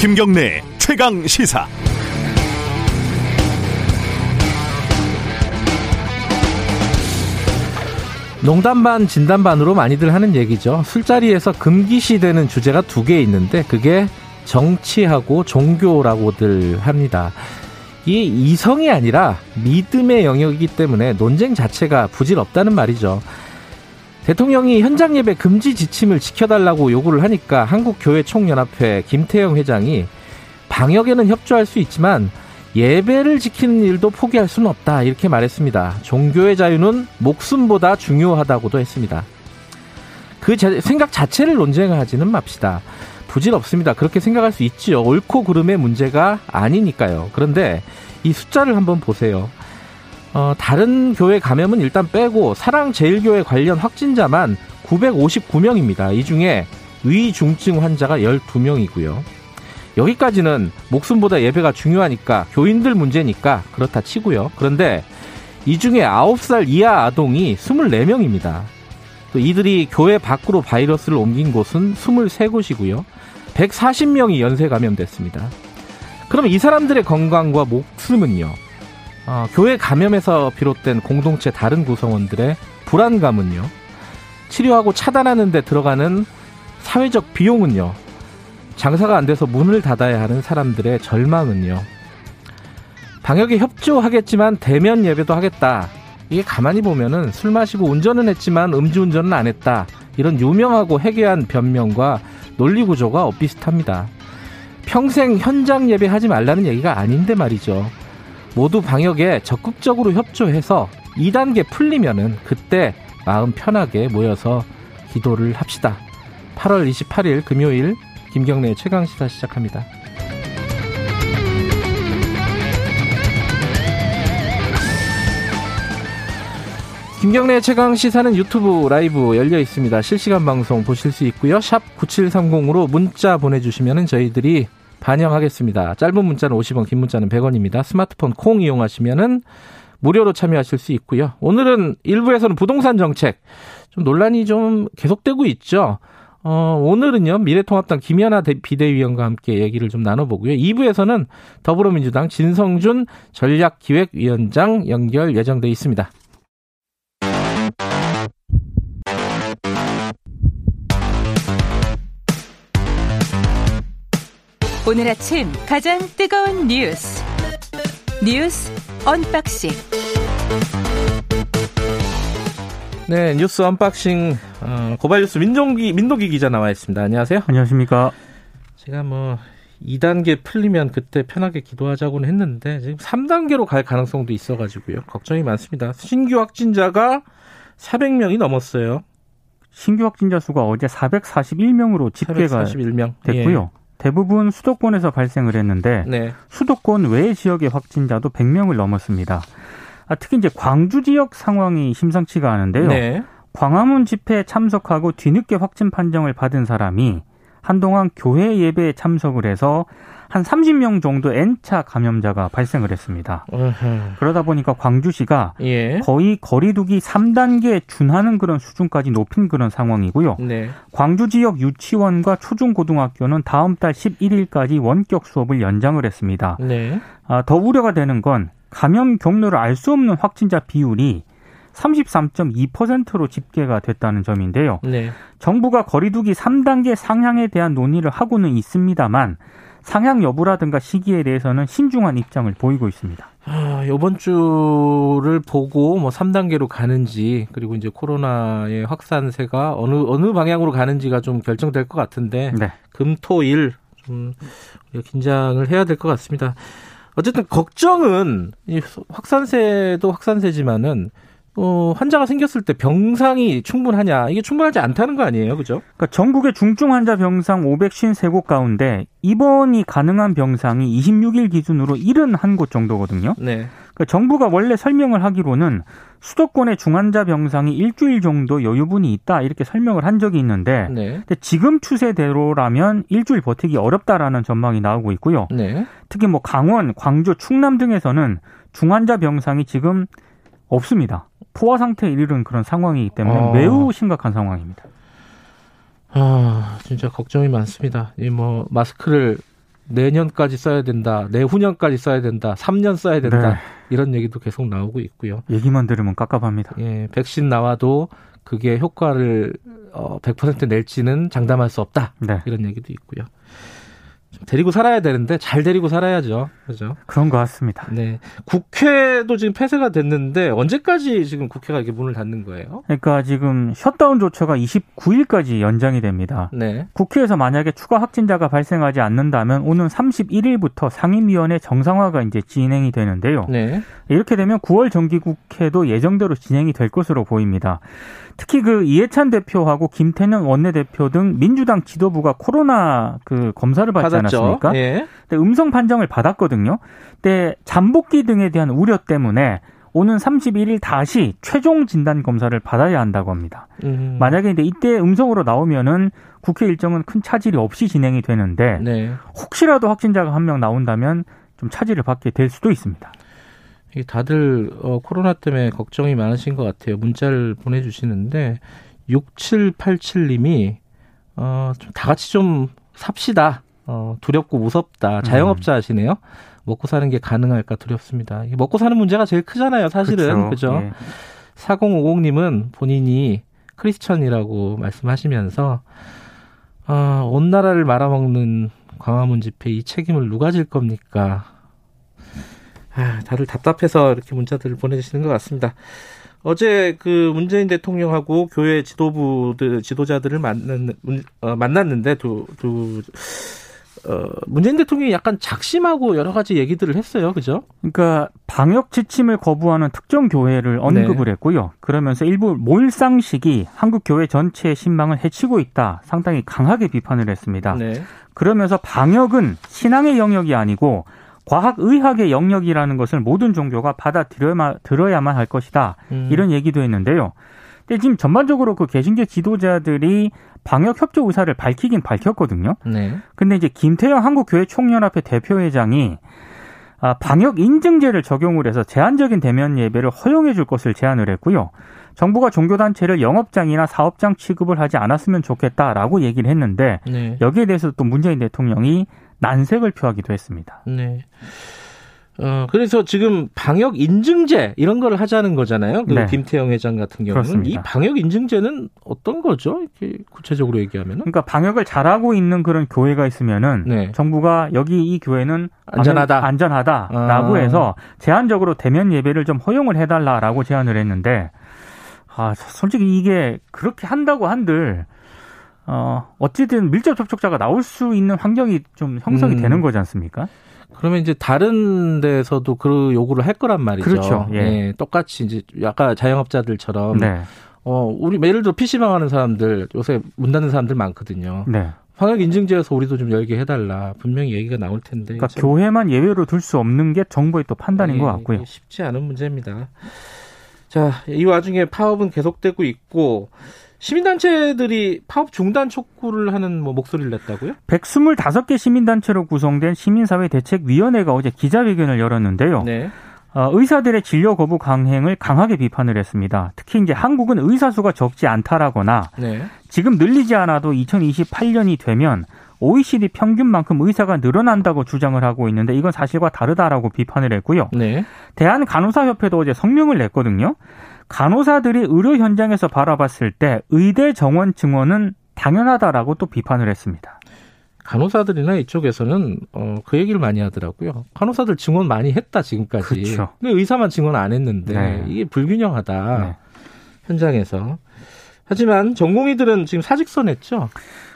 김경래 최강 시사. 농담 반 진담 반으로 많이들 하는 얘기죠. 술자리에서 금기시되는 주제가 두 개 있는데 그게 정치하고 종교라고들 합니다. 이 이성이 아니라 믿음의 영역이기 때문에 논쟁 자체가 부질없다는 말이죠. 대통령이 현장 예배 금지 지침을 지켜달라고 요구를 하니까 한국교회총연합회 김태영 회장이 방역에는 협조할 수 있지만 예배를 지키는 일도 포기할 수는 없다 이렇게 말했습니다. 종교의 자유는 목숨보다 중요하다고도 했습니다. 그 생각 자체를 논쟁하지는 맙시다. 부질없습니다. 그렇게 생각할 수 있지요. 옳고 그름의 문제가 아니니까요. 그런데 이 숫자를 한번 보세요. 어, 다른 교회 감염은 일단 빼고 사랑제일교회 관련 확진자만 959명입니다. 이 중에 위중증 환자가 12명이고요. 여기까지는 목숨보다 예배가 중요하니까 교인들 문제니까 그렇다 치고요. 그런데 이 중에 9살 이하 아동이 24명입니다. 또 이들이 교회 밖으로 바이러스를 옮긴 곳은 23곳이고요. 140명이 연쇄 감염됐습니다. 그러면 이 사람들의 건강과 목숨은요? 어, 교회 감염에서 비롯된 공동체 다른 구성원들의 불안감은요? 치료하고 차단하는 데 들어가는 사회적 비용은요? 장사가 안 돼서 문을 닫아야 하는 사람들의 절망은요. 방역에 협조하겠지만 대면 예배도 하겠다. 이게 가만히 보면은 술 마시고 운전은 했지만 음주운전은 안 했다. 이런 유명하고 해괴한 변명과 논리 구조가 엇비슷합니다. 평생 현장 예배하지 말라는 얘기가 아닌데 말이죠. 모두 방역에 적극적으로 협조해서 2단계 풀리면은 그때 마음 편하게 모여서 기도를 합시다. 8월 28일 금요일 김경래 최강 시사 시작합니다. 김경래 최강 시사는 유튜브 라이브 열려 있습니다. 실시간 방송 보실 수 있고요. 샵 9730으로 문자 보내 주시면 저희들이 반영하겠습니다. 짧은 문자는 50원, 긴 문자는 100원입니다. 스마트폰 콩 이용하시면은 무료로 참여하실 수 있고요. 오늘은 일부에서는 부동산 정책 좀 논란이 좀 계속되고 있죠. 어, 오늘은요, 미래통합당 김연아 비대위원과 함께 얘기를 좀 나눠보고요. 2부에서는 더불어민주당 진성준 전략기획위원장 연결 예정돼 있습니다. 오늘 아침 가장 뜨거운 뉴스. 뉴스 unboxing. 네, 뉴스 unboxing 어, 고발 뉴스 민동기 민동기 기자 나와 있습니다. 안녕하세요. 안녕하십니까. 제가 뭐 2단계 풀리면 그때 편하게 기도하자고는 했는데 지금 3단계로 갈 가능성도 있어가지고요. 걱정이 많습니다. 신규 확진자가 400명이 넘었어요. 신규 확진자 수가 어제 441명으로 집계가 441명. 됐고요. 예. 대부분 수도권에서 발생을 했는데 네. 수도권 외 지역의 확진자도 100명을 넘었습니다. 아, 특히 이제 광주 지역 상황이 심상치가 않은데요. 네. 광화문 집회에 참석하고 뒤늦게 확진 판정을 받은 사람이 한동안 교회 예배에 참석을 해서 한 30명 정도 N차 감염자가 발생을 했습니다. 으흠. 그러다 보니까 광주시가 예. 거의 거리두기 3단계에 준하는 그런 수준까지 높인 그런 상황이고요. 네. 광주 지역 유치원과 초중고등학교는 다음 달 11일까지 원격 수업을 연장을 했습니다. 네. 아, 더 우려가 되는 건 감염 경로를 알 수 없는 확진자 비율이 33.2%로 집계가 됐다는 점인데요. 네. 정부가 거리두기 3단계 상향에 대한 논의를 하고는 있습니다만 상향 여부라든가 시기에 대해서는 신중한 입장을 보이고 있습니다. 아, 이번 주를 보고 뭐 3단계로 가는지 그리고 이제 코로나의 확산세가 어느 어느 방향으로 가는지가 좀 결정될 것 같은데 네. 금토일 좀 긴장을 해야 될 것 같습니다. 어쨌든 걱정은 확산세도 확산세지만은 어, 환자가 생겼을 때 병상이 충분하냐 이게 충분하지 않다는 거 아니에요, 그죠? 그러니까 전국의 중증 환자 병상 553곳 가운데 입원이 가능한 병상이 26일 기준으로 71곳 정도거든요. 네. 그러니까 정부가 원래 설명을 하기로는 수도권의 중환자 병상이 일주일 정도 여유분이 있다 이렇게 설명을 한 적이 있는데 네. 지금 추세대로라면 일주일 버티기 어렵다라는 전망이 나오고 있고요. 네. 특히 뭐 강원, 광주, 충남 등에서는 중환자 병상이 지금 없습니다. 포화 상태에 이르는 그런 상황이기 때문에 어. 매우 심각한 상황입니다. 아, 진짜 걱정이 많습니다. 이 뭐 마스크를 내년까지 써야 된다, 내후년까지 써야 된다, 3년 써야 된다. 네. 이런 얘기도 계속 나오고 있고요. 얘기만 들으면 깝깝합니다. 예, 백신 나와도 그게 효과를 어, 100% 낼지는 장담할 수 없다. 네. 이런 얘기도 있고요. 데리고 살아야 되는데 잘 데리고 살아야죠. 그죠? 그런 것 같습니다. 네. 국회도 지금 폐쇄가 됐는데 언제까지 지금 국회가 이렇게 문을 닫는 거예요? 그러니까 지금 셧다운 조처가 29일까지 연장이 됩니다. 네. 국회에서 만약에 추가 확진자가 발생하지 않는다면 오는 31일부터 상임위원회 정상화가 이제 진행이 되는데요. 네. 이렇게 되면 9월 정기국회도 예정대로 진행이 될 것으로 보입니다. 특히 그 이해찬 대표하고 김태년 원내대표 등 민주당 지도부가 코로나 그 검사를 받지 받았죠. 않았습니까? 예. 근데 음성 판정을 받았거든요. 근데 잠복기 등에 대한 우려 때문에 오는 31일 다시 최종 진단 검사를 받아야 한다고 합니다. 음. 만약에 이제 이때 음성으로 나오면은 국회 일정은 큰 차질이 없이 진행이 되는데 네. 혹시라도 확진자가 한 명 나온다면 좀 차질을 받게 될 수도 있습니다. 다들 어, 코로나 때문에 걱정이 많으신 것 같아요. 문자를 보내주시는데 6787님이 어, 좀 다 같이 좀 삽시다. 어, 두렵고 무섭다. 자영업자 하시네요. 먹고 사는 게 가능할까 두렵습니다. 먹고 사는 문제가 제일 크잖아요, 사실은. 그죠? 예. 4050님은 본인이 크리스천이라고 말씀하시면서 어, 온 나라를 말아먹는 광화문 집회 이 책임을 누가 질 겁니까? 아, 다들 답답해서 이렇게 문자들을 보내주시는 것 같습니다. 어제 그 문재인 대통령하고 교회 지도부들 지도자들을 만났, 어, 만났는데 두, 두 어, 문재인 대통령이 약간 작심하고 여러 가지 얘기들을 했어요. 그죠? 그러니까 방역 지침을 거부하는 특정 교회를 언급을 네. 했고요. 그러면서 일부 몰상식이 한국 교회 전체의 신망을 해치고 있다. 상당히 강하게 비판을 했습니다. 네. 그러면서 방역은 신앙의 영역이 아니고 과학의학의 영역이라는 것을 모든 종교가 받아들여야만 들어야만 할 것이다. 음. 이런 얘기도 했는데요. 근데 지금 전반적으로 그 개신교 지도자들이 방역 협조 의사를 밝히긴 밝혔거든요. 네. 근데 이제 김태형 한국교회 총연합회 대표회장이 아, 방역 인증제를 적용을 해서 제한적인 대면 예배를 허용해 줄 것을 제안을 했고요. 정부가 종교단체를 영업장이나 사업장 취급을 하지 않았으면 좋겠다라고 얘기를 했는데 네. 여기에 대해서 또 문재인 대통령이 난색을 표하기도 했습니다. 네. 어, 그래서 지금 방역 인증제 이런 걸 하자는 거잖아요. 그 네. 김태영 회장 같은 경우는 그렇습니다. 이 방역 인증제는 어떤 거죠? 이렇게 구체적으로 얘기하면은? 그러니까 방역을 잘하고 있는 그런 교회가 있으면은 네. 정부가 여기 이 교회는 안전하다 안전하다라고 아. 해서 제한적으로 대면 예배를 좀 허용을 해 달라라고 제안을 했는데 아 솔직히 이게 그렇게 한다고 한들 어, 어찌든 밀접 접촉자가 나올 수 있는 환경이 좀 형성이 음. 되는 거지 않습니까? 그러면 이제 다른 데서도 그 요구를 할 거란 말이죠. 그렇죠. 예. 예 똑같이 이제 약간 자영업자들처럼 네. 어, 우리 예를 들어 PC방 하는 사람들 요새 문 닫는 사람들 많거든요. 네. 방역 인증제에서 우리도 좀 열게 해달라. 분명히 얘기가 나올 텐데. 그러니까 교회만 예외로 둘 수 없는 게 정부의 또 판단인 예, 것 같고요. 쉽지 않은 문제입니다. 자, 이 와중에 파업은 계속되고 있고 시민단체들이 파업 중단 촉구를 하는 뭐 목소리를 냈다고요? 125개 시민단체로 구성된 시민사회 대책위원회가 어제 기자회견을 열었는데요. 네. 어, 의사들의 진료 거부 강행을 강하게 비판을 했습니다. 특히 이제 한국은 의사 수가 적지 않다라거나 네. 지금 늘리지 않아도 2028년이 되면 OECD 평균만큼 의사가 늘어난다고 주장을 하고 있는데 이건 사실과 다르다라고 비판을 했고요. 네. 대한간호사협회도 어제 성명을 냈거든요. 간호사들이 의료 현장에서 바라봤을 때 의대 정원 증원은 당연하다라고 또 비판을 했습니다. 간호사들이나 이쪽에서는 어, 그 얘기를 많이 하더라고요. 간호사들 증원 많이 했다 지금까지. 그렇죠. 근데 의사만 증원 안 했는데 네. 이게 불균형하다 네. 현장에서. 하지만 전공의들은 지금 사직서 냈죠.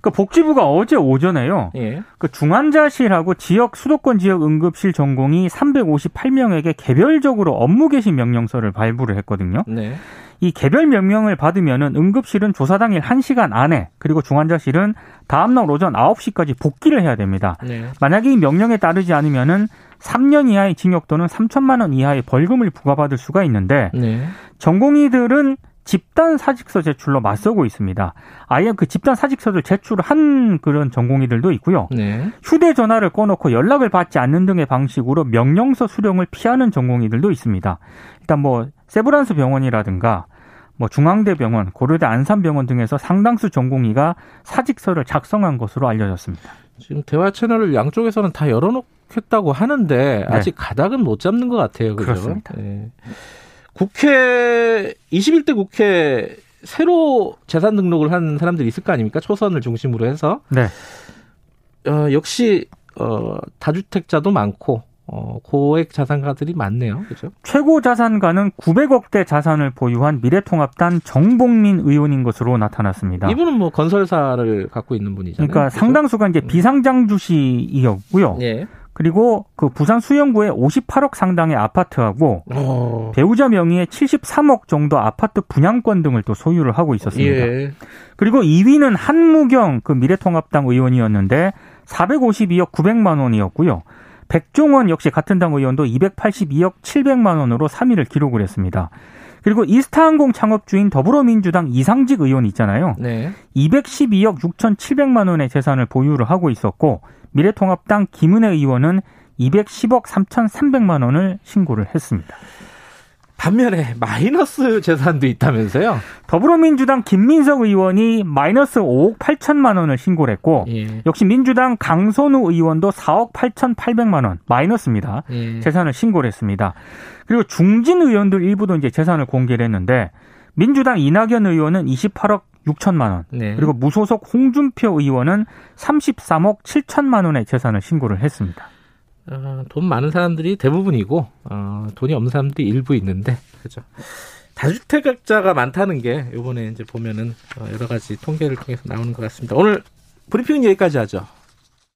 그 복지부가 어제 오전에요. 예. 그 중환자실하고 지역 수도권 지역 응급실 전공이 358명에게 개별적으로 업무 개시 명령서를 발부를 했거든요. 네. 이 개별 명령을 받으면은 응급실은 조사 당일 1시간 안에 그리고 중환자실은 다음 날 오전 9시까지 복귀를 해야 됩니다. 네. 만약에 이 명령에 따르지 않으면은 3년 이하의 징역 또는 3천만 원 이하의 벌금을 부과받을 수가 있는데 네. 전공의들은 집단 사직서 제출로 맞서고 있습니다. 아예 그 집단 사직서를 제출한 그런 전공의들도 있고요. 네. 휴대전화를 꺼놓고 연락을 받지 않는 등의 방식으로 명령서 수령을 피하는 전공의들도 있습니다. 일단 뭐 세브란스 병원이라든가 뭐 중앙대병원, 고려대 안산병원 등에서 상당수 전공의가 사직서를 작성한 것으로 알려졌습니다. 지금 대화 채널을 양쪽에서는 다 열어놓겠다고 하는데 네. 아직 가닥은 못 잡는 것 같아요. 그죠? 그렇습니다. 네. 국회 21대 국회 새로 재산 등록을 한 사람들이 있을 거 아닙니까? 초선을 중심으로 해서. 네. 어, 역시 어, 다주택자도 많고 어, 고액 자산가들이 많네요. 그죠? 최고 자산가는 900억대 자산을 보유한 미래통합당 정봉민 의원인 것으로 나타났습니다. 이분은 뭐 건설사를 갖고 있는 분이잖아요. 그러니까 그렇죠? 상당수가 이제 음. 비상장 주식이었고요. 예. 그리고 그 부산 수영구에 58억 상당의 아파트하고 오. 어. 배우자 명의의 73억 정도 아파트 분양권 등을 또 소유를 하고 있었습니다. 예. 그리고 2위는 한무경 그 미래통합당 의원이었는데 452억 900만 원이었고요. 백종원 역시 같은 당 의원도 282억 700만 원으로 3위를 기록을 했습니다. 그리고 이스타항공 창업주인 더불어민주당 이상직 의원 있잖아요. 네. 212억 6,700만 원의 재산을 보유를 하고 있었고 미래통합당 김은혜 의원은 210억 3,300만 원을 신고를 했습니다. 반면에 마이너스 재산도 있다면서요? 더불어민주당 김민석 의원이 마이너스 5억 8천만 원을 신고를 했고 예. 역시 민주당 강선우 의원도 4억 8천8백만 원 마이너스입니다. 예. 재산을 신고를 했습니다. 그리고 중진 의원들 일부도 이제 재산을 공개를 했는데 민주당 이낙연 의원은 28억 6천만 원. 네. 그리고 무소속 홍준표 의원은 33억 7천만 원의 재산을 신고를 했습니다. 어, 돈 많은 사람들이 대부분이고 어, 돈이 없는 사람들이 일부 있는데 그죠. 다주택자가 많다는 게 이번에 이제 보면은 어, 여러 가지 통계를 통해서 나오는 것 같습니다. 오늘 브리핑은 여기까지 하죠.